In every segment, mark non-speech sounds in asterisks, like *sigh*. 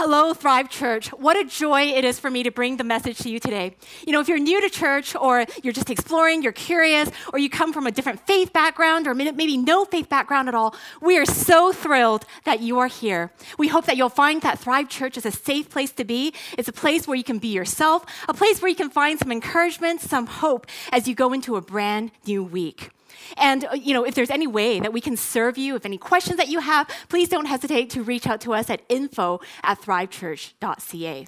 Hello, Thrive Church. What a joy it is for me to bring the message to you today. You know, if you're new to church or you're just exploring, you're curious, or you come from a different faith background or maybe no faith background at all, we are so thrilled that you are here. We hope that you'll find that Thrive Church is a safe place to be. It's a place where you can be yourself, a place where you can find some encouragement, some hope as you go into a brand new week. And, uh, you know, if there's any way that we can serve you, if any questions that you have, please don't hesitate to reach out to us at info at thrivechurch.ca.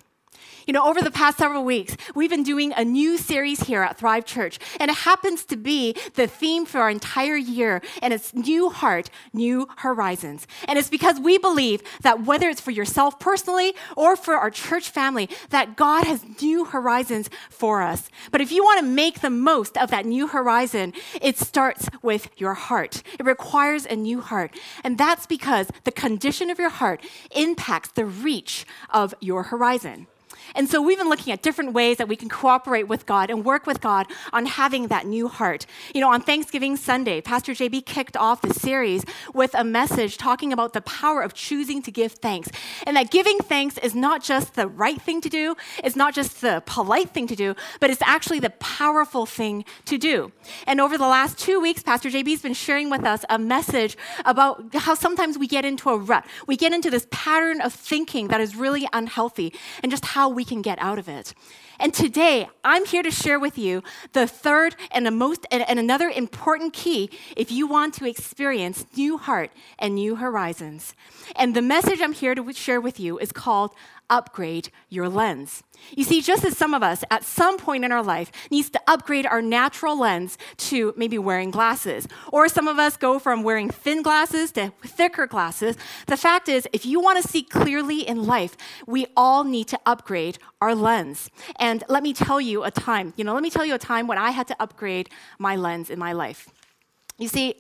You know, over the past several weeks, we've been doing a new series here at Thrive Church, and it happens to be the theme for our entire year, and it's New Heart, New Horizons. And it's because we believe that whether it's for yourself personally or for our church family, that God has new horizons for us. But if you want to make the most of that new horizon, it starts with your heart. It requires a new heart. And that's because the condition of your heart impacts the reach of your horizon. And so we've been looking at different ways that we can cooperate with God and work with God on having that new heart. You know, on Thanksgiving Sunday, Pastor JB kicked off the series with a message talking about the power of choosing to give thanks. And that giving thanks is not just the right thing to do, it's not just the polite thing to do, but it's actually the powerful thing to do. And over the last two weeks, Pastor JB's been sharing with us a message about how sometimes we get into a rut. We get into this pattern of thinking that is really unhealthy and just how we can get out of it. And today, I'm here to share with you the third and the most and, and another important key if you want to experience new heart and new horizons. And the message I'm here to share with you is called upgrade your lens. You see, just as some of us at some point in our life needs to upgrade our natural lens to maybe wearing glasses, or some of us go from wearing thin glasses to thicker glasses, the fact is, if you want to see clearly in life, we all need to upgrade our lens. And let me tell you a time, you know, let me tell you a time when I had to upgrade my lens in my life. You see,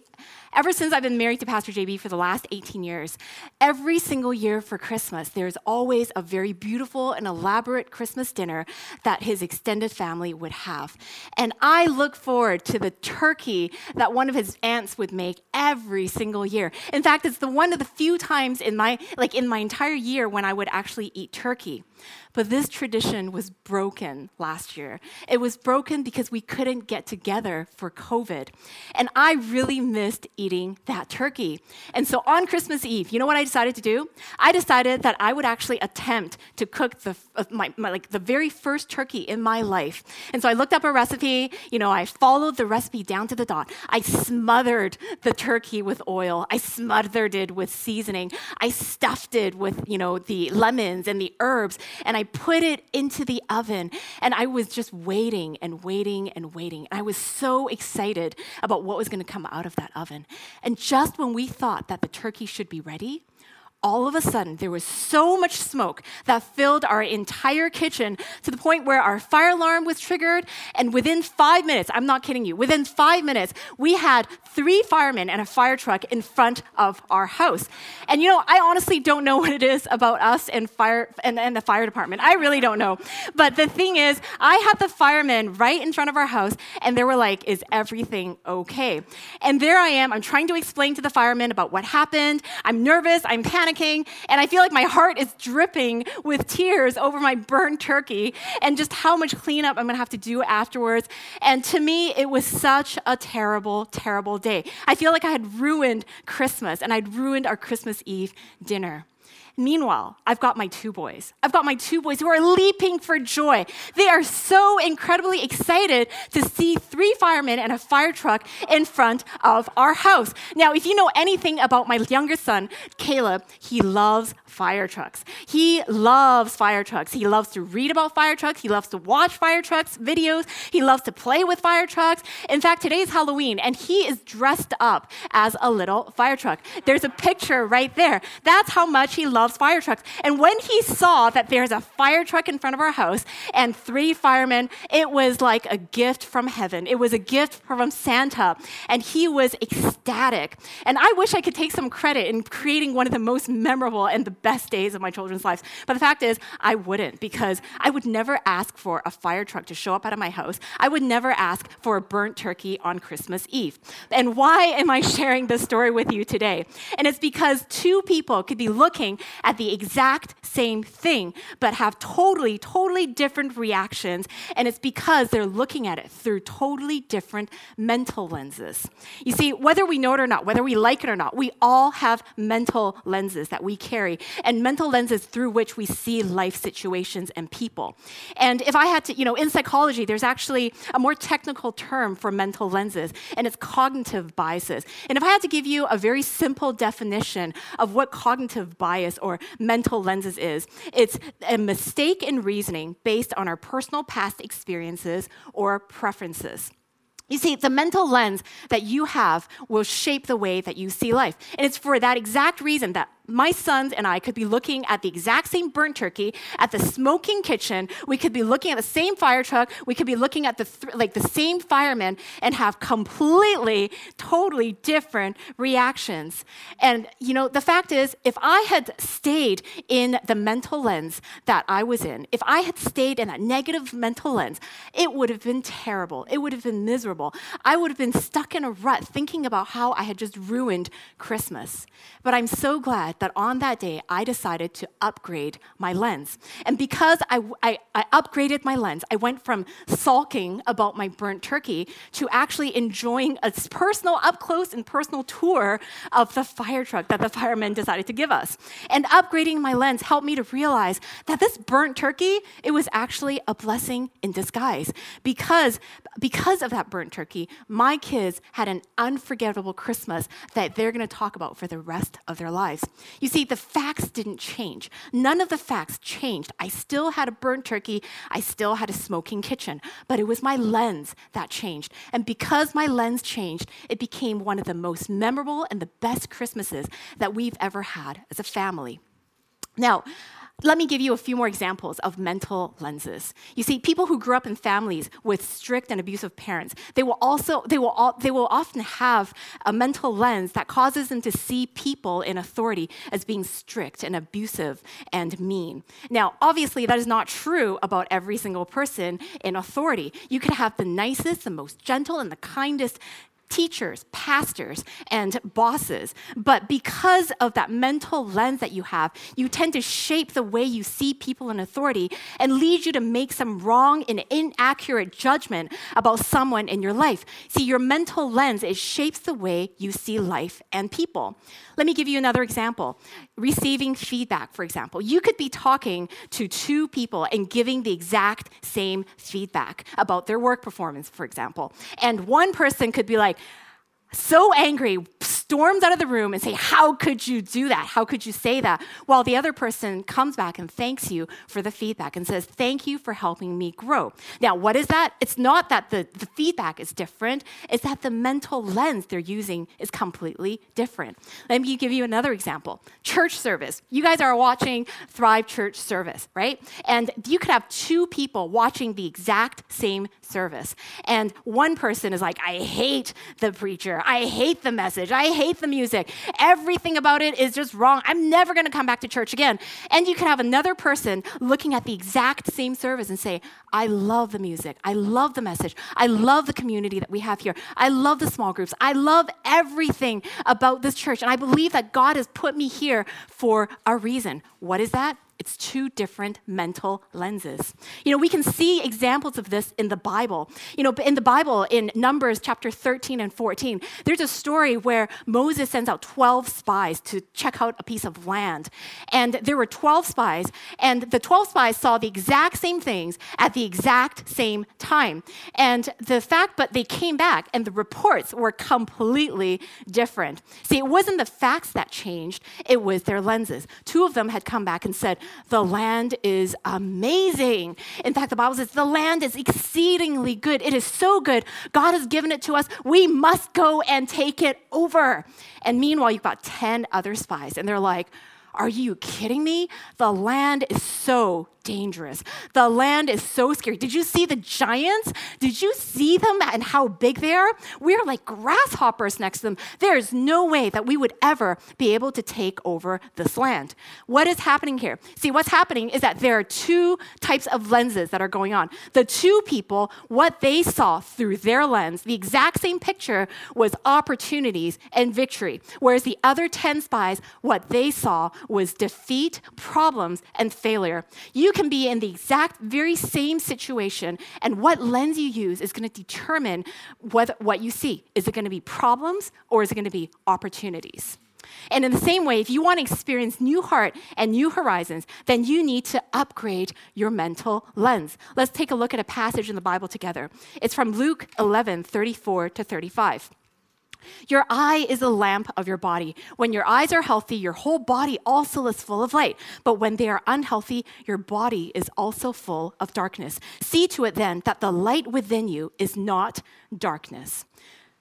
Ever since I've been married to Pastor JB for the last 18 years, every single year for Christmas, there's always a very beautiful and elaborate Christmas dinner that his extended family would have. And I look forward to the turkey that one of his aunts would make every single year. In fact, it's the one of the few times in my like in my entire year when I would actually eat turkey. But this tradition was broken last year. It was broken because we couldn't get together for COVID. And I really missed eating that turkey. And so on Christmas Eve, you know what I decided to do? I decided that I would actually attempt to cook the, uh, my, my, like the very first turkey in my life. And so I looked up a recipe. You know, I followed the recipe down to the dot. I smothered the turkey with oil. I smothered it with seasoning. I stuffed it with, you know, the lemons and the herbs and I put it into the oven. And I was just waiting and waiting and waiting. I was so excited about what was going to come out of that oven. And just when we thought that the turkey should be ready, all of a sudden there was so much smoke that filled our entire kitchen to the point where our fire alarm was triggered and within five minutes i'm not kidding you within five minutes we had three firemen and a fire truck in front of our house. And you know i honestly don't know *laughs* what it is about us and fire and, and the fire department. I really don't know. But the thing is i had the firemen right in front of our house and they were like is everything okay? And there i am i'm trying to explain to the firemen about what happened. I'm nervous i'm panicking panicking, and I feel like my heart is dripping with tears over my burned turkey and just how much cleanup I'm gonna have to do afterwards. And to me, it was such a terrible, terrible day. I feel like I had ruined Christmas and I'd ruined our Christmas Eve dinner. Meanwhile, I've got my two boys. I've got my two boys who are leaping for joy. They are so incredibly excited to see three firemen and a fire truck in front of our house. Now, if you know anything about my youngest son, Caleb, he loves fire trucks. He loves fire trucks. He loves to read about fire trucks. He loves to watch fire trucks videos. He loves to play with fire trucks. In fact, today is Halloween and he is dressed up as a little fire truck. There's a picture right there. That's how much he loves fire trucks. And when he saw that there's a fire truck in front of our house and three firemen, it was like a gift from heaven. It was a gift from Santa. And he was ecstatic. And I wish I could take some credit in creating one of the most memorable and the best days of my children's lives. But the fact is, I wouldn't because I would never ask for a fire truck to show up out of my house. I would never ask for a burnt turkey on Christmas Eve. And why am I *laughs* sharing this story with you today? And it's because two people could be looking at the exact same thing, but have totally, totally different reactions. And it's because they're looking at it through totally different mental lenses. You see, whether we know it or not, whether we like it or not, we all have mental lenses that we carry, and mental lenses through which we see life situations and people. And if I had to, you know, in psychology, there's actually a more technical term for mental lenses, and it's cognitive biases. And if I had to give you a very simple definition of what cognitive bias or mental lenses is, it's a mistake in reasoning based on our personal past experiences or preferences. You see, the mental lens that you have will shape the way that you see life. And it's for that exact reason that my sons and I could be looking at the exact same burnt turkey at the smoking kitchen. We could be looking at the same fire truck. We could be looking at the th- like the same firemen and have completely, totally different reactions. And you know, the fact is, if I had stayed in the mental lens that I was in, if I had stayed in that negative mental lens, it would have been terrible. It would have been miserable. I would have been stuck in a rut thinking about how I had just ruined Christmas. But I'm so glad that on that day, I decided to upgrade my lens. And because I, I, I, upgraded my lens, I went from sulking about my burnt turkey to actually enjoying a personal, up close and personal tour of the fire truck that the firemen decided to give us. And upgrading my lens helped me to realize that this burnt turkey, it was actually a blessing in disguise. Because, because of that burnt turkey, my kids had an unforgettable Christmas that they're going to talk about for the rest of their lives. You see, the facts didn't change. None of the facts changed. I still had a burnt turkey, I still had a smoking kitchen, but it was my lens that changed. And because my lens changed, it became one of the most memorable and the best Christmases that we've ever had as a family. Now, let me give you a few more examples of mental lenses. You see, people who grew up in families with strict and abusive parents, they will also they will all, they will often have a mental lens that causes them to see people in authority as being strict and abusive and mean. Now, obviously, that is not true about every single person in authority. You could have the nicest, the most gentle, and the kindest teachers, pastors, and bosses. But because of that mental lens that you have, you tend to shape the way you see people in authority and lead you to make some wrong and inaccurate judgment about someone in your life. See, your mental lens, it shapes the way you see life and people. Let me give you another example. Receiving feedback, for example. You could be talking to two people and giving the exact same feedback about their work performance, for example. And one person could be like, so angry, storms out of the room and say, How could you do that? How could you say that? While the other person comes back and thanks you for the feedback and says, Thank you for helping me grow. Now, what is that? It's not that the, the feedback is different, it's that the mental lens they're using is completely different. Let me give you another example church service. You guys are watching Thrive Church service, right? And you could have two people watching the exact same service. And one person is like, I hate the preacher. I hate the message. I the music. Everything about it is just wrong. I'm never going to come back to church again. And you could have another person looking at the exact same service and say, I love the music. I love the message. I love the community that we have here. I love the small groups. I love everything about this church. And I believe that God has put me here for a reason. What is that? It's two different mental lenses. You know, we can see examples of this in the Bible. You know, in the Bible, in Numbers chapter 13 and 14, there's a story where Moses sends out 12 spies to check out a piece of land. And there were 12 spies, and the 12 spies saw the exact same things at the exact same time. And the fact, but they came back, and the reports were completely different. See, it wasn't the facts that changed, it was their lenses. Two of them had come back and said, the land is amazing. In fact, the Bible says the land is exceedingly good. It is so good. God has given it to us. We must go and take it over. And meanwhile, you've got 10 other spies, and they're like, are you kidding me? The land is so dangerous. The land is so scary. Did you see the giants? Did you see them and how big they are? We're like grasshoppers next to them. There's no way that we would ever be able to take over this land. What is happening here? See, what's happening is that there are two types of lenses that are going on. The two people, what they saw through their lens, the exact same picture was opportunities and victory. Whereas the other 10 spies, what they saw was defeat, problems, and failure. You can be in the exact very same situation, and what lens you use is going to determine what, what you see. Is it going to be problems or is it going to be opportunities? And in the same way, if you want to experience new heart and new horizons, then you need to upgrade your mental lens. Let's take a look at a passage in the Bible together. It's from Luke 11 34 to 35. Your eye is a lamp of your body. When your eyes are healthy, your whole body also is full of light. But when they are unhealthy, your body is also full of darkness. See to it then that the light within you is not darkness.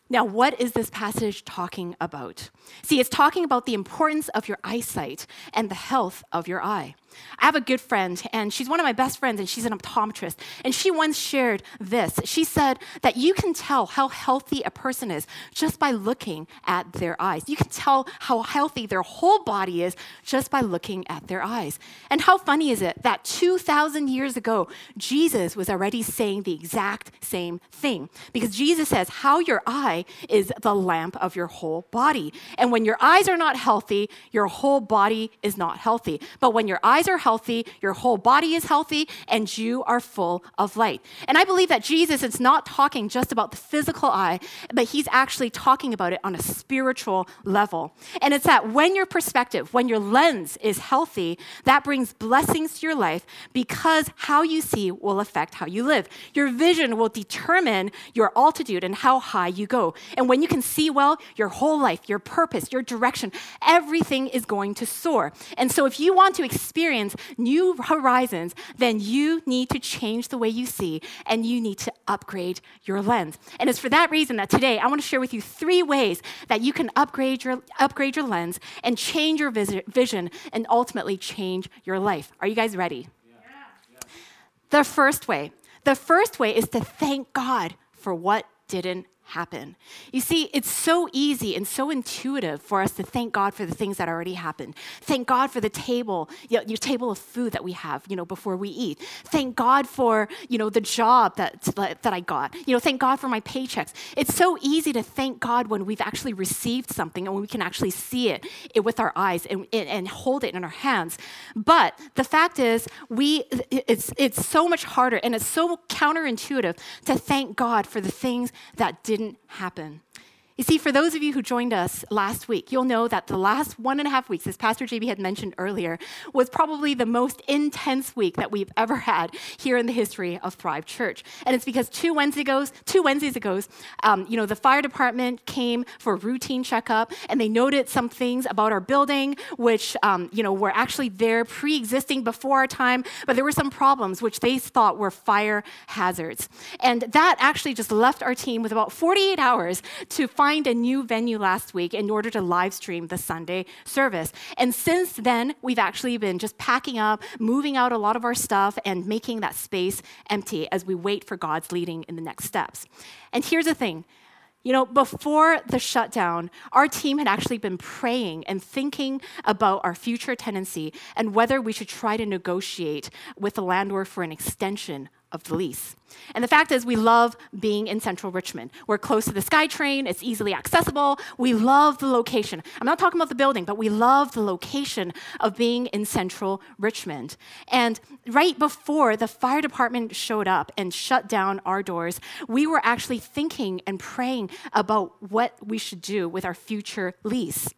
Now, what is this passage talking about? See, it's talking about the importance of your eyesight and the health of your eye. I have a good friend, and she's one of my best friends, and she's an optometrist. And she once shared this. She said that you can tell how healthy a person is just by looking at their eyes. You can tell how healthy their whole body is just by looking at their eyes. And how funny is it that 2,000 years ago, Jesus was already saying the exact same thing? Because Jesus says, How your eye is the lamp of your whole body. And when your eyes are not healthy, your whole body is not healthy. But when your eyes eyes are healthy, your whole body is healthy, and you are full of light. And I believe that Jesus is not talking just about the physical eye, but he's actually talking about it on a spiritual level. And it's that when your perspective, when your lens is healthy, that brings blessings to your life because how you see will affect how you live. Your vision will determine your altitude and how high you go. And when you can see well, your whole life, your purpose, your direction, everything is going to soar. And so if you want to experience experience new horizons, then you need to change the way you see and you need to upgrade your lens. And it's for that reason that today I want to share with you three ways that you can upgrade your, upgrade your lens and change your vision and ultimately change your life. Are you guys ready? Yeah. The first way, the first way is to thank God for what didn't happen. You see, it's so easy and so intuitive for us to thank God for the things that already happened. Thank God for the table, you know, your table of food that we have, you know, before we eat. Thank God for, you know, the job that, that I got. You know, thank God for my paychecks. It's so easy to thank God when we've actually received something and when we can actually see it, it with our eyes and, and hold it in our hands. But the fact is, we it's it's so much harder and it's so counterintuitive to thank God for the things that did didn't happen. You see, for those of you who joined us last week, you'll know that the last one and a half weeks, as Pastor JB had mentioned earlier, was probably the most intense week that we've ever had here in the history of Thrive Church. And it's because two Wednesdays ago, two Wednesdays ago, um, you know, the fire department came for a routine checkup, and they noted some things about our building, which um, you know were actually there pre-existing before our time, but there were some problems which they thought were fire hazards, and that actually just left our team with about 48 hours to find find a new venue last week in order to live stream the Sunday service. And since then, we've actually been just packing up, moving out a lot of our stuff, and making that space empty as we wait for God's leading in the next steps. And here's the thing. You know, before the shutdown, our team had actually been praying and thinking about our future tenancy and whether we should try to negotiate with the landlord for an extension of the lease. And the fact is, we love being in central Richmond. We're close to the SkyTrain, it's easily accessible. We love the location. I'm not talking about the building, but we love the location of being in central Richmond. And right before the fire department showed up and shut down our doors, we were actually thinking and praying about what we should do with our future lease.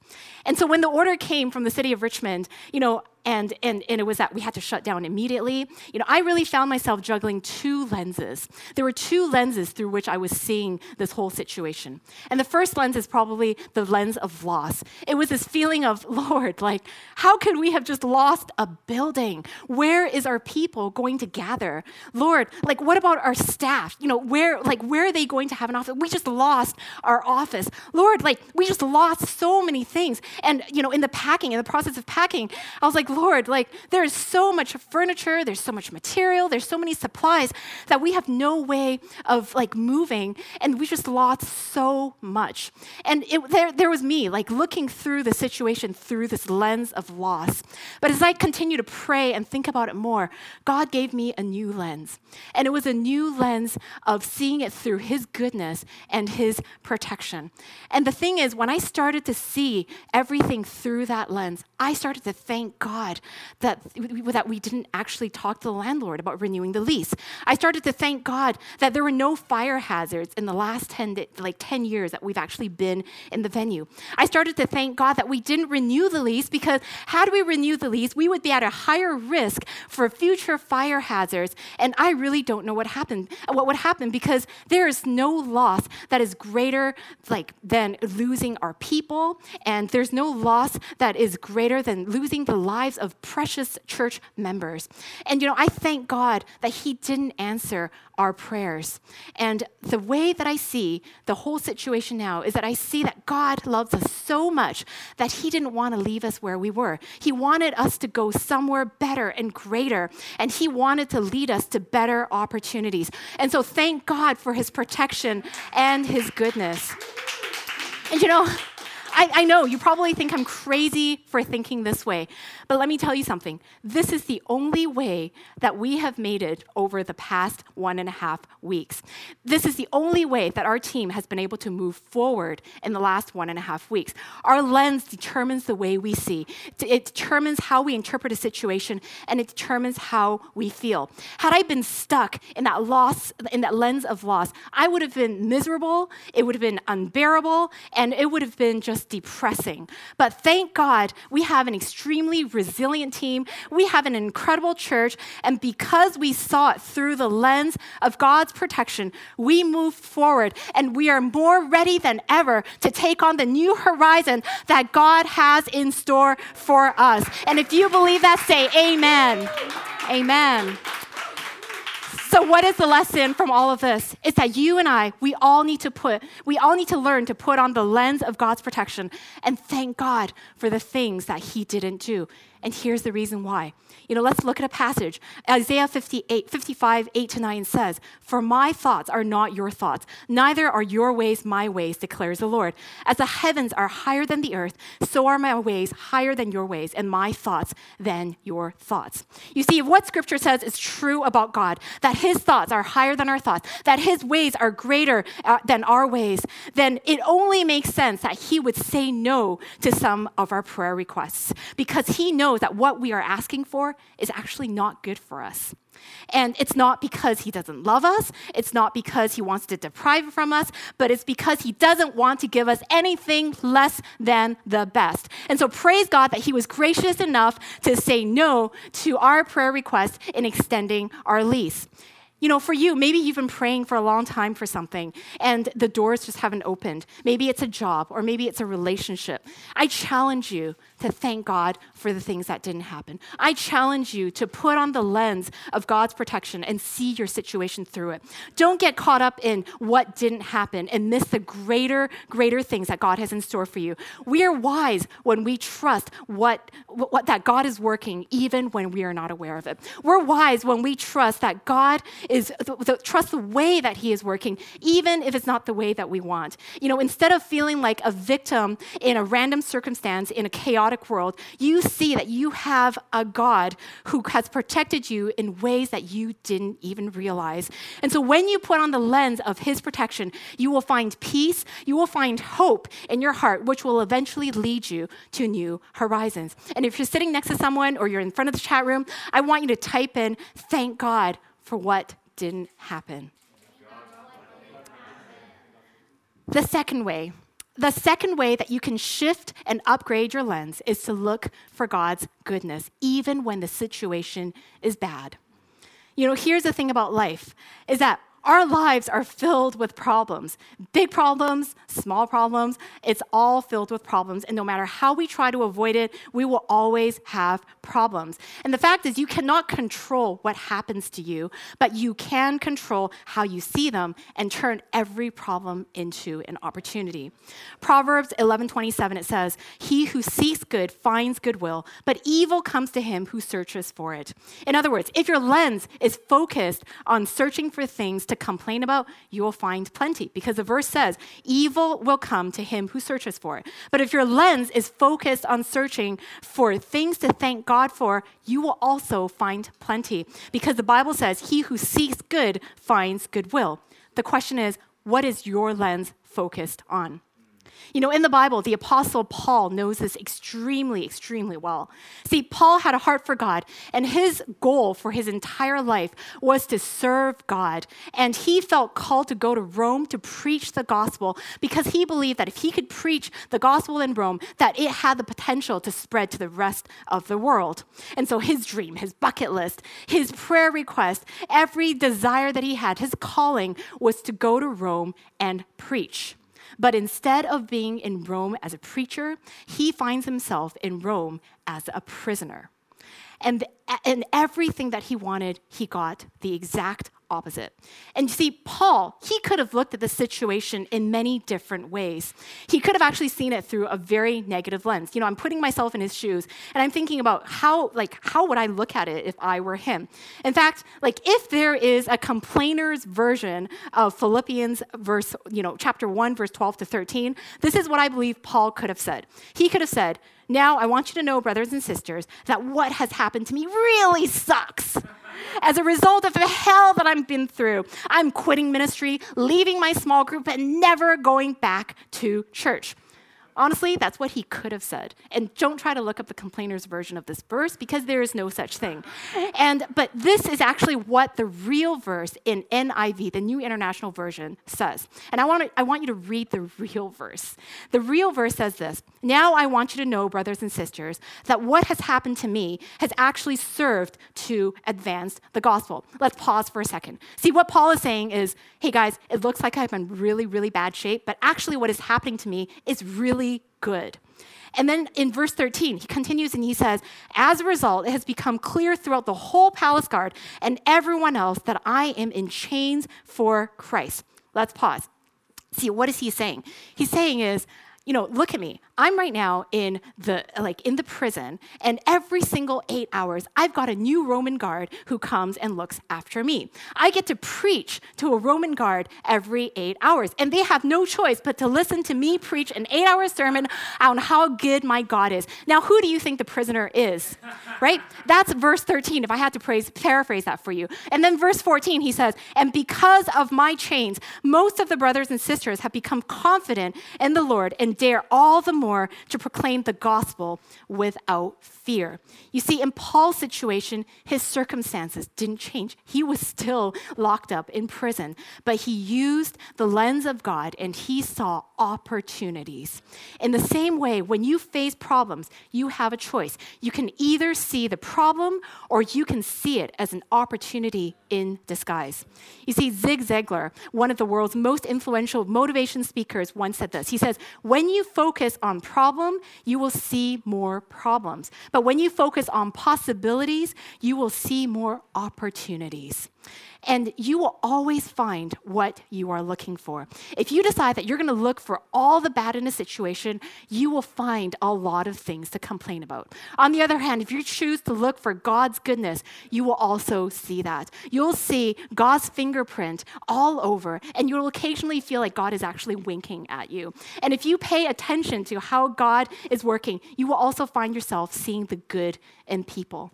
And so when the order came from the city of Richmond, you know, and, and, and it was that we had to shut down immediately. You know, I really found myself juggling two lenses. There were two lenses through which I was seeing this whole situation. And the first lens is probably the lens of loss. It was this feeling of, *laughs* Lord, like, how could we have just lost a building? Where is our people going to gather? Lord, like, what about our staff? You know, where, like, where are they going to have an office? We just lost our office. Lord, like, we just lost so many things. And, you know, in the packing, in the process of packing, I was like, Lord, like there is so much furniture, there's so much material, there's so many supplies that we have no way of like moving, and we just lost so much. And it, there, there was me, like looking through the situation through this lens of loss. But as I continue to pray and think about it more, God gave me a new lens. And it was a new lens of seeing it through His goodness and His protection. And the thing is, when I started to see everything through that lens, I started to thank God that, that we didn't actually talk to the landlord about renewing the lease. I started to thank God that there were no fire hazards in the last 10, like 10 years that we've actually been in the venue. I started to thank God that we didn't renew the lease because had we renewed the lease, we would be at a higher risk for future fire hazards. And I really don't know what happened, what would happen because there is no loss that is greater like than losing our people, and there's no loss that is greater than losing the lives of precious church members. And you know, I thank God that He didn't answer our prayers. And the way that I see the whole situation now is that I see that God loves us so much that He didn't want to leave us where we were. He wanted us to go somewhere better and greater, and He wanted to lead us to better opportunities. And so, thank God for His protection and His goodness. And you know, I, I, know you probably think I'm crazy for thinking this way, but let me tell you something. This is the only way that we have made it over the past one and a half weeks. This is the only way that our team has been able to move forward in the last one and a half weeks. Our lens determines the way we see, it determines how we interpret a situation, and it determines how we feel. Had I been stuck in that loss, in that lens of loss, I would have been miserable, it would have been unbearable, and it would have been just depressing. But thank God we have an extremely resilient team. We have an incredible church. And because we saw it through the lens of God's protection, we moved forward and we are more ready than ever to take on the new horizon that God has in store for us. And if you believe that, say amen. Amen. So, what is the lesson from all of this? It's that you and I, we all need to put, we all need to learn to put on the lens of God's protection and thank God for the things that He didn't do. And here's the reason why. You know, let's look at a passage. Isaiah 58, 55, 8 to 9 says, For my thoughts are not your thoughts, neither are your ways my ways, declares the Lord. As the heavens are higher than the earth, so are my ways higher than your ways, and my thoughts than your thoughts. You see, what scripture says is true about God, that his thoughts are higher than our thoughts, that his ways are greater uh, than our ways, then it only makes sense that he would say no to some of our prayer requests because he knows knows that what we are asking for is actually not good for us. And it's not because he doesn't love us, it's not because he wants to deprive from us, but it's because he doesn't want to give us anything less than the best. And so praise God that he was gracious enough to say no to our prayer request in extending our lease. You know, for you, maybe you've been praying for a long time for something and the doors just haven't opened. Maybe it's a job or maybe it's a relationship. I challenge you to thank God for the things that didn't happen. I challenge you to put on the lens of God's protection and see your situation through it. Don't get caught up in what didn't happen and miss the greater, greater things that God has in store for you. We are wise when we trust what, what that God is working even when we are not aware of it. We're wise when we trust that God is the, the, trust the way that He is working, even if it's not the way that we want. You know, instead of feeling like a victim in a random circumstance in a chaotic chaotic world, you see that you have a God who has protected you in ways that you didn't even realize. And so when you put on the lens of His protection, you will find peace, you will find hope in your heart, which will eventually lead you to new horizons. And if you're sitting next to someone or you're in front of the chat room, I want you to type in, thank God for what didn't happen. The second way the second way that you can shift and upgrade your lens is to look for God's goodness, even when the situation is bad. You know, here's the thing about life is that our lives are filled with problems big problems, small problems. It's all filled with problems. And no matter how we try to avoid it, we will always have problems. And the fact is, you cannot control what happens to you, but you can control how you see them and turn every problem into an opportunity. Proverbs 11:27 it says, "He who seeks good finds goodwill, but evil comes to him who searches for it." In other words, if your lens is focused on searching for things to complain about, you will find plenty because the verse says, evil will come to him who searches for it. But if your lens is focused on searching for things to thank God for, you will also find plenty because the Bible says, he who seeks good finds goodwill. The question is, what is your lens focused on? You know, in the Bible, the Apostle Paul knows this extremely, extremely well. See, Paul had a heart for God, and his goal for his entire life was to serve God. And he felt called to go to Rome to preach the gospel because he believed that if he could preach the gospel in Rome, that it had the potential to spread to the rest of the world. And so his dream, his bucket list, his prayer request, every desire that he had, his calling was to go to Rome and preach. But instead of being in Rome as a preacher, he finds himself in Rome as a prisoner. And, and everything that he wanted, he got the exact opposite. And you see, Paul, he could have looked at the situation in many different ways. He could have actually seen it through a very negative lens. You know, I'm putting myself in his shoes and I'm thinking about how, like, how would I look at it if I were him? In fact, like, if there is a complainer's version of Philippians verse, you know, chapter 1, verse 12 to 13, this is what I believe Paul could have said. He could have said, now, I want you to know, brothers and sisters, that what has happened to me really sucks. As a result of the hell that I've been through, I'm quitting ministry, leaving my small group, and never going back to church. Honestly, that's what he could have said. And don't try to look up the complainer's version of this verse because there is no such thing. And but this is actually what the real verse in NIV, the New International Version, says. And I want to, I want you to read the real verse. The real verse says this. Now I want you to know, brothers and sisters, that what has happened to me has actually served to advance the gospel. Let's pause for a second. See what Paul is saying is, hey guys, it looks like I'm in really, really bad shape, but actually what is happening to me is really really good. And then in verse 13, he continues and he says, As a result, it has become clear throughout the whole palace guard and everyone else that I am in chains for Christ. Let's pause. See, what is he saying? He's saying is, you know, look at me. I'm right now in the like in the prison, and every single eight hours, I've got a new Roman guard who comes and looks after me. I get to preach to a Roman guard every eight hours, and they have no choice but to listen to me preach an eight-hour sermon on how good my God is. Now, who do you think the prisoner is? Right? That's verse 13. If I had to praise, paraphrase that for you, and then verse 14, he says, "And because of my chains, most of the brothers and sisters have become confident in the Lord and dare all the more." to proclaim the gospel without fear. You see, in Paul's situation, his circumstances didn't change. He was still locked up in prison, but he used the lens of God and he saw opportunities. In the same way, when you face problems, you have a choice. You can either see the problem or you can see it as an opportunity in disguise. You see, Zig Ziglar, one of the world's most influential motivation speakers, once said this. He says, When you focus on problem, you will see more problems. But when you focus on possibilities, you will see more opportunities. And you will always find what you are looking for. If you decide that you're going to look for all the bad in a situation, you will find a lot of things to complain about. On the other hand, if you choose to look for God's goodness, you will also see that. You'll see God's fingerprint all over, and you'll occasionally feel like God is actually winking at you. And if you pay attention to how God is working, you will also find yourself seeing the good in people.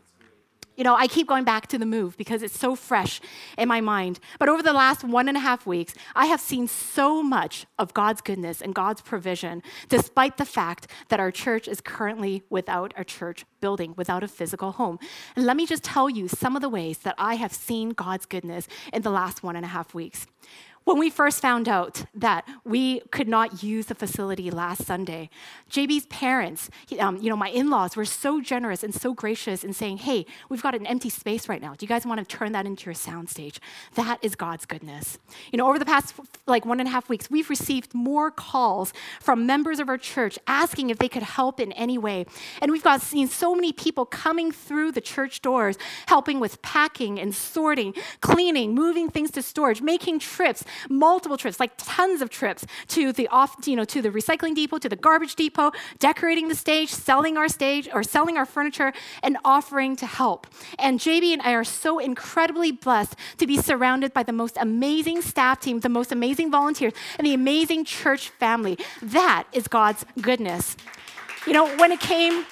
You know, I keep going back to the move because it's so fresh in my mind. But over the last one and a half weeks, I have seen so much of God's goodness and God's provision, despite the fact that our church is currently without a church building, without a physical home. And let me just tell you some of the ways that I have seen God's goodness in the last one and a half weeks. When we first found out that we could not use the facility last Sunday, JB's parents, um, you know, my in laws were so generous and so gracious in saying, hey, we've got an empty space right now. Do you guys want to turn that into your soundstage? That is God's goodness. You know, over the past like one and a half weeks, we've received more calls from members of our church asking if they could help in any way. And we've got seen so many people coming through the church doors, helping with packing and sorting, cleaning, moving things to storage, making trips multiple trips, like tons of trips to the off, you know, to the recycling depot, to the garbage depot, decorating the stage, selling our stage or selling our furniture, and offering to help. And JB and I are so incredibly blessed to be surrounded by the most amazing staff team, the most amazing volunteers, and the amazing church family. That is God's goodness. You know, when it came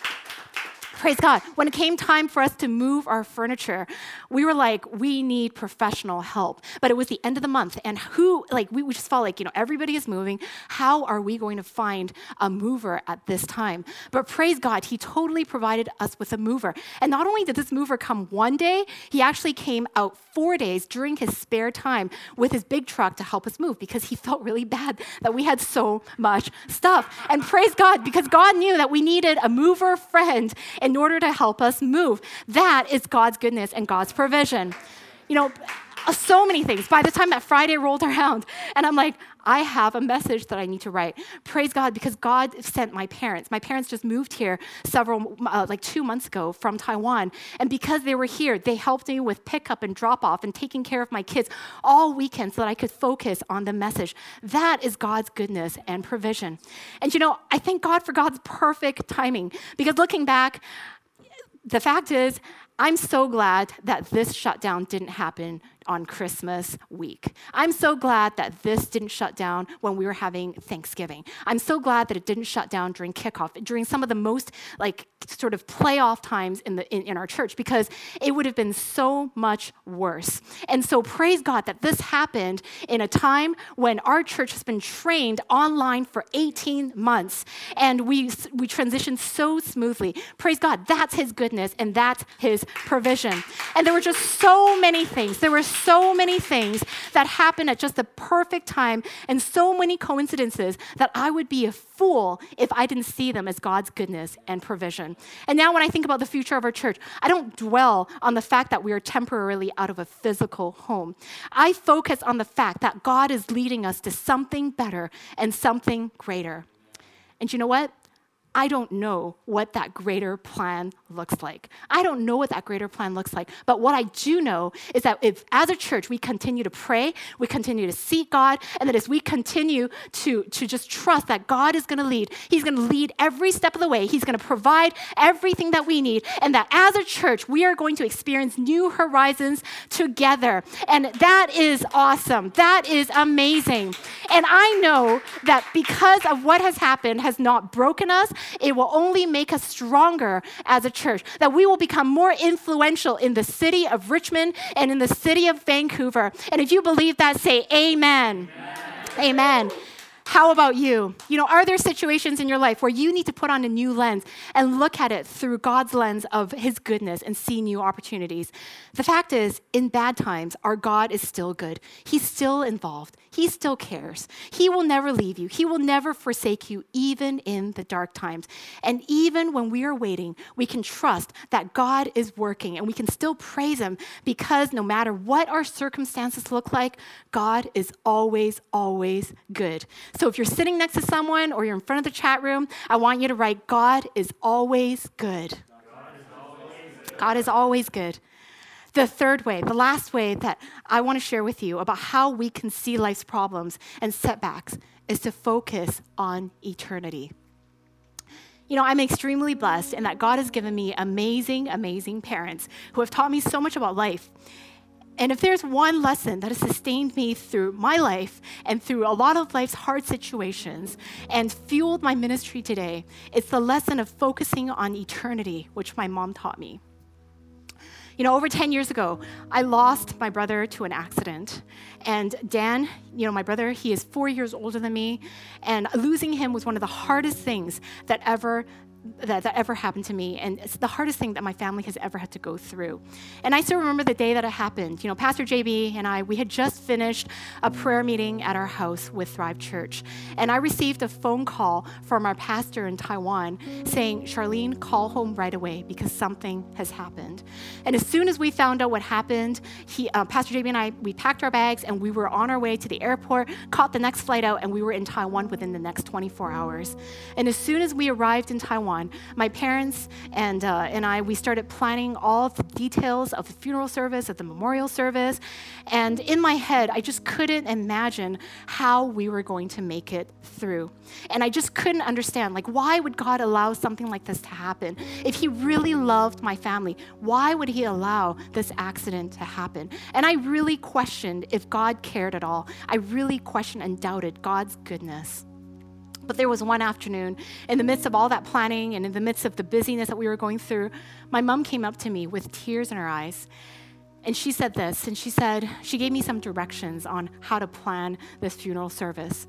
Praise God. When it came time for us to move our furniture, we were like, we need professional help. But it was the end of the month, and who, like, we just felt like, you know, everybody is moving. How are we going to find a mover at this time? But praise God, He totally provided us with a mover. And not only did this mover come one day, He actually came out four days during his spare time with his big truck to help us move because he felt really bad that we had so much stuff. And praise God, because God knew that we needed a mover friend in order to help us move. That is God's goodness and God's provision. You know, so many things. By the time that Friday rolled around, and I'm like, I have a message that I need to write. Praise God, because God sent my parents. My parents just moved here several, uh, like two months ago from Taiwan. And because they were here, they helped me with pickup and drop off and taking care of my kids all weekend so that I could focus on the message. That is God's goodness and provision. And you know, I thank God for God's perfect timing because looking back, the fact is, I'm so glad that this shutdown didn't happen on Christmas week. I'm so glad that this didn't shut down when we were having Thanksgiving. I'm so glad that it didn't shut down during kickoff, during some of the most like sort of playoff times in, the, in, in our church, because it would have been so much worse. And so praise God that this happened in a time when our church has been trained online for 18 months and we, we transitioned so smoothly. Praise God, that's His goodness and that's His provision. And there were just so many things. There were so many things that happened at just the perfect time and so many coincidences that I would be a fool if I didn't see them as God's goodness and provision. And now, when I think about the future of our church, I don't dwell on the fact that we are temporarily out of a physical home. I focus on the fact that God is leading us to something better and something greater. And you know what? I don't know what that greater plan looks like. I don't know what that greater plan looks like. But what I do know is that if, as a church, we continue to pray, we continue to seek God, and that as we continue to, to just trust that God is going to lead, He's going to lead every step of the way, He's going to provide everything that we need, and that as a church, we are going to experience new horizons together. And that is awesome. That is amazing. And I know that because of what has happened has not broken us, it will only make us stronger as a church, that we will become more influential in the city of Richmond and in the city of Vancouver. And if you believe that, say amen. Amen. amen. How about you? You know, are there situations in your life where you need to put on a new lens and look at it through God's lens of His goodness and see new opportunities? The fact is, in bad times, our God is still good. He's still involved. He still cares. He will never leave you. He will never forsake you, even in the dark times. And even when we are waiting, we can trust that God is working and we can still praise Him because no matter what our circumstances look like, God is always, always good. So if you're sitting next to someone or you're in front of the chat room, I want you to write, God is always good. God is always good. The third way, the last way that I want to share with you about how we can see life's problems and setbacks is to focus on eternity. You know, I'm extremely blessed in that God has given me amazing, amazing parents who have taught me so much about life. And if there's one lesson that has sustained me through my life and through a lot of life's hard situations and fueled my ministry today, it's the lesson of focusing on eternity, which my mom taught me. You know, over 10 years ago, I lost my brother to an accident. And Dan, you know, my brother, he is four years older than me. And losing him was one of the hardest things that ever that, that ever happened to me, and it's the hardest thing that my family has ever had to go through. And I still remember the day that it happened. You know, Pastor JB and I, we had just finished a prayer meeting at our house with Thrive Church, and I received a phone call from our pastor in Taiwan saying, Charlene, call home right away because something has happened. And as soon as we found out what happened, he, uh, Pastor JB and I, we packed our bags and we were on our way to the airport, caught the next flight out, and we were in Taiwan within the next 24 hours. And as soon as we arrived in Taiwan, my parents and, uh, and I, we started planning all the details of the funeral service, of the memorial service. And in my head, I just couldn't imagine how we were going to make it through. And I just couldn't understand, like, why would God allow something like this to happen? If He really loved my family, why would He allow this accident to happen? And I really questioned if God cared at all. I really questioned and doubted God's goodness. But there was one afternoon, in the midst of all that planning and in the midst of the busyness that we were going through, my mom came up to me with tears in her eyes. And she said this, and she said, she gave me some directions on how to plan this funeral service.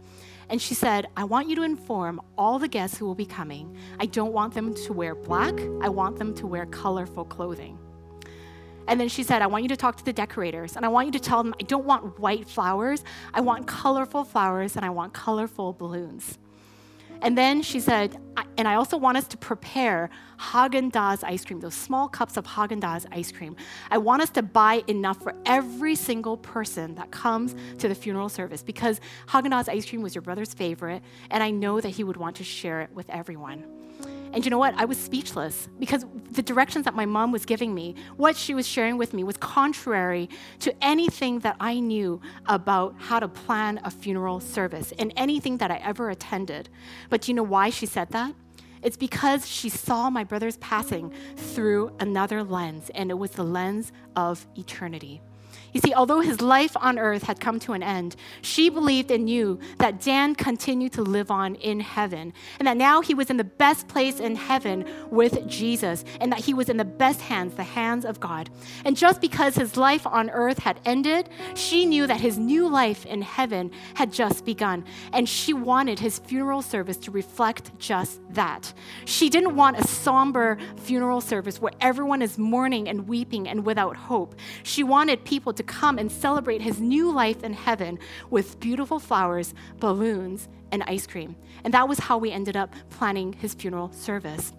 And she said, I want you to inform all the guests who will be coming. I don't want them to wear black, I want them to wear colorful clothing. And then she said, I want you to talk to the decorators and I want you to tell them I don't want white flowers, I want colorful flowers and I want colorful balloons. And then she said, and I also want us to prepare Haagen Dazs ice cream, those small cups of Haagen Dazs ice cream. I want us to buy enough for every single person that comes to the funeral service because Haagen Dazs ice cream was your brother's favorite, and I know that he would want to share it with everyone. And you know what? I was speechless because the directions that my mom was giving me, what she was sharing with me, was contrary to anything that I knew about how to plan a funeral service and anything that I ever attended. But do you know why she said that? It's because she saw my brother's passing through another lens, and it was the lens of eternity. You see, although his life on earth had come to an end, she believed and knew that Dan continued to live on in heaven, and that now he was in the best place in heaven with Jesus, and that he was in the best hands, the hands of God. And just because his life on earth had ended, she knew that his new life in heaven had just begun, and she wanted his funeral service to reflect just that. She didn't want a somber funeral service where everyone is mourning and weeping and without hope. She wanted people to come and celebrate his new life in heaven with beautiful flowers, balloons, and ice cream. And that was how we ended up planning his funeral service.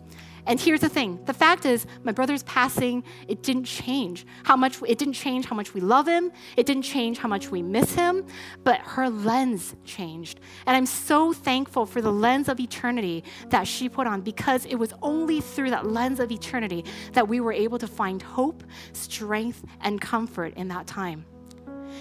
And here's the thing the fact is, my brother's passing, it didn't change how much, it didn't change how much we love him, it didn't change how much we miss him, but her lens changed. And I'm so thankful for the lens of eternity that she put on because it was only through that lens of eternity that we were able to find hope, strength, and comfort in that time.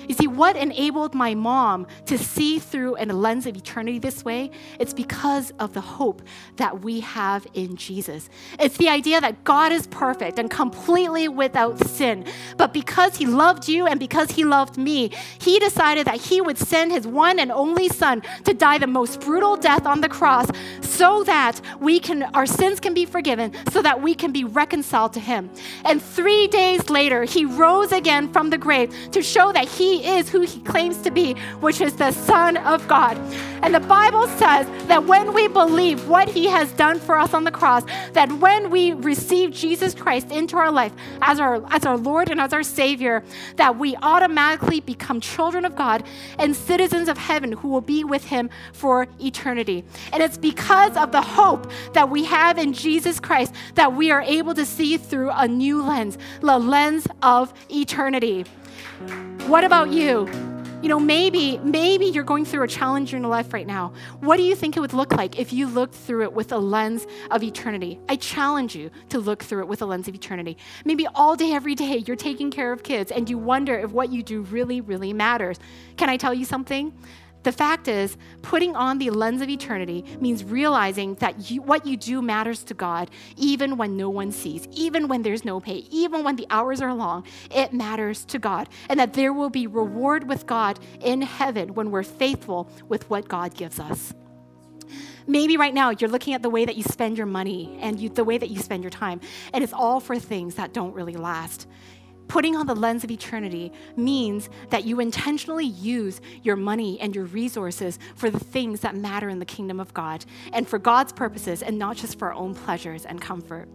You see, what enabled my mom to see through a lens of eternity this way? It's because of the hope that we have in Jesus. It's the idea that God is perfect and completely without sin. But because He loved you and because He loved me, He decided that He would send His one and only Son to die the most brutal death on the cross so that we can, our sins can be forgiven, so that we can be reconciled to Him. And three days later, He rose again from the grave to show that He is who he claims to be, which is the Son of God. And the Bible says that when we believe what he has done for us on the cross, that when we receive Jesus Christ into our life as our, as our Lord and as our Savior, that we automatically become children of God and citizens of heaven who will be with him for eternity. And it's because of the hope that we have in Jesus Christ that we are able to see through a new lens, the lens of eternity. What about you? You know, maybe, maybe you're going through a challenge in your life right now. What do you think it would look like if you looked through it with a lens of eternity? I challenge you to look through it with a lens of eternity. Maybe all day, every day, you're taking care of kids and you wonder if what you do really, really matters. Can I tell you something? The fact is, putting on the lens of eternity means realizing that you, what you do matters to God, even when no one sees, even when there's no pay, even when the hours are long, it matters to God. And that there will be reward with God in heaven when we're faithful with what God gives us. Maybe right now you're looking at the way that you spend your money and you, the way that you spend your time, and it's all for things that don't really last. Putting on the lens of eternity means that you intentionally use your money and your resources for the things that matter in the kingdom of God and for God's purposes and not just for our own pleasures and comfort.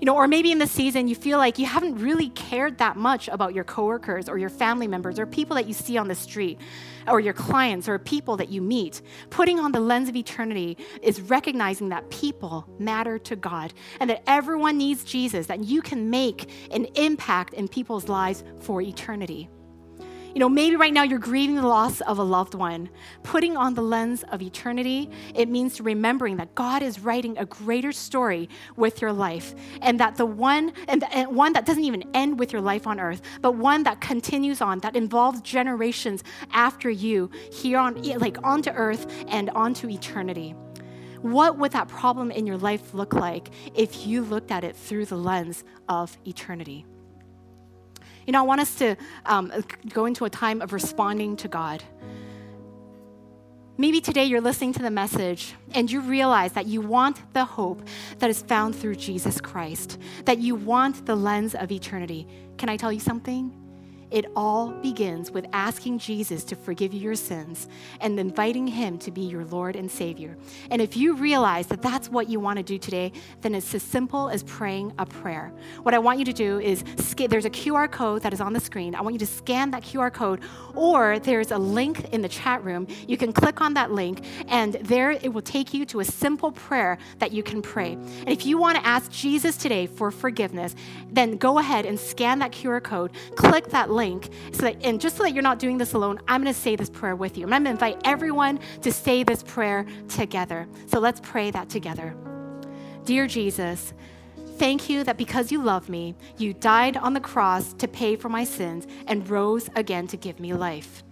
You know, or maybe in this season you feel like you haven't really cared that much about your coworkers or your family members or people that you see on the street or your clients or people that you meet. Putting on the lens of eternity is recognizing that people matter to God and that everyone needs Jesus, that you can make an impact in people's lives for eternity. You know, maybe right now you're grieving the loss of a loved one. Putting on the lens of eternity, it means remembering that God is writing a greater story with your life, and that the one and, and one that doesn't even end with your life on earth, but one that continues on, that involves generations after you here on like onto earth and onto eternity. What would that problem in your life look like if you looked at it through the lens of eternity? You know, I want us to um, go into a time of responding to God. Maybe today you're listening to the message and you realize that you want the hope that is found through Jesus Christ, that you want the lens of eternity. Can I tell you something? It all begins with asking Jesus to forgive you your sins and inviting Him to be your Lord and Savior. And if you realize that that's what you want to do today, then it's as simple as praying a prayer. What I want you to do is there's a QR code that is on the screen. I want you to scan that QR code, or there's a link in the chat room. You can click on that link, and there it will take you to a simple prayer that you can pray. And if you want to ask Jesus today for forgiveness, then go ahead and scan that QR code, click that link So that, and just so that you're not doing this alone, I'm going to say this prayer with you. And I'm going to invite everyone to say this prayer together. So let's pray that together. Dear Jesus, Thank you that because you love me, you died on the cross to pay for my sins and rose again to give me life.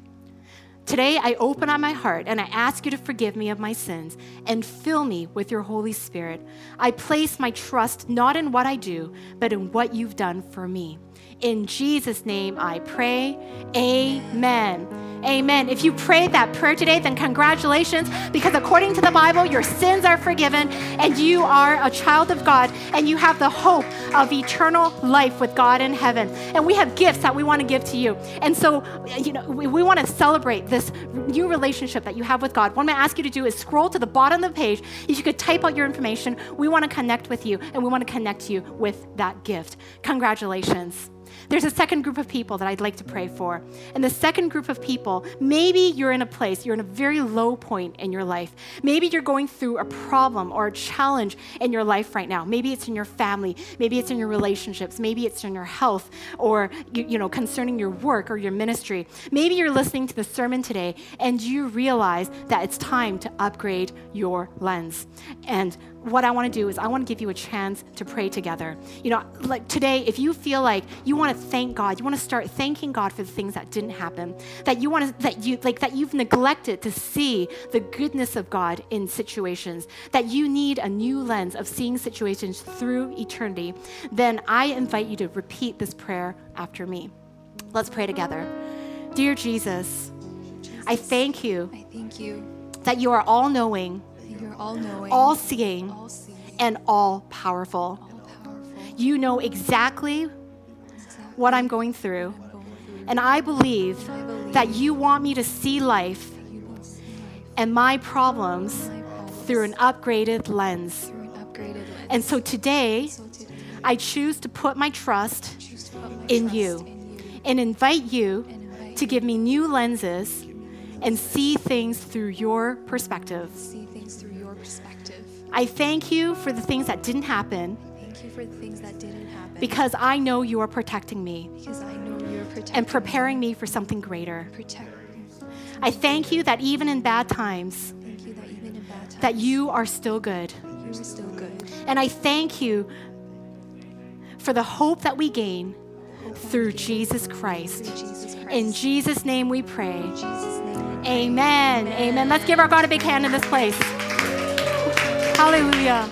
Today, I open up my heart and I ask you to forgive me of my sins and fill me with your Holy Spirit. I place my trust not in what I do, but in what you've done for me. In Jesus' name I pray. Amen. Amen. If you prayed that prayer today, then congratulations, because according to the Bible, your sins are forgiven and you are a child of God and you have the hope of eternal life with God in heaven. And we have gifts that we want to give to you. And so, you know, we, we want to celebrate this new relationship that you have with God. What I'm going to ask you to do is scroll to the bottom of the page. If you could type out your information, we want to connect with you and we want to connect you with that gift. Congratulations. There's a second group of people that I'd like to pray for. And the second group of people, maybe you're in a place, you're in a very low point in your life. Maybe you're going through a problem or a challenge in your life right now. Maybe it's in your family, maybe it's in your relationships, maybe it's in your health or you, you know concerning your work or your ministry. Maybe you're listening to the sermon today and you realize that it's time to upgrade your lens. And what I want to do is I want to give you a chance to pray together. You know, like today, if you feel like you want to thank God, you want to start thanking God for the things that didn't happen, that you want to, that you, like, that you've neglected to see the goodness of God in situations, that you need a new lens of seeing situations through eternity, then I invite you to repeat this prayer after me. Let's pray together. Dear Jesus, Jesus I thank you. I thank you that you are all knowing you're all knowing, all seeing, all seeing and all powerful. all powerful. You know exactly, what I'm going through. I'm going through. And I believe, that you want me to see life, and my problems, through an upgraded lens. An upgraded lens. And so today, I choose to put my trust, in, you, and invite you to give me new lenses and see things through your perspective. Things through your perspective. I thank you for the things that didn't happen. Thank you for the things that didn't happen. Because I know you are protecting me. Because I know you are protecting and preparing me, me for something greater. Protect. I thank you that even in bad times, you that, even in bad times that you are still good. You are still good. And I thank you for the hope that we gain through Jesus Christ. Through Jesus Christ. In Jesus' name we pray. Amen. Amen. Let's give our God a big hand in this place. Hallelujah.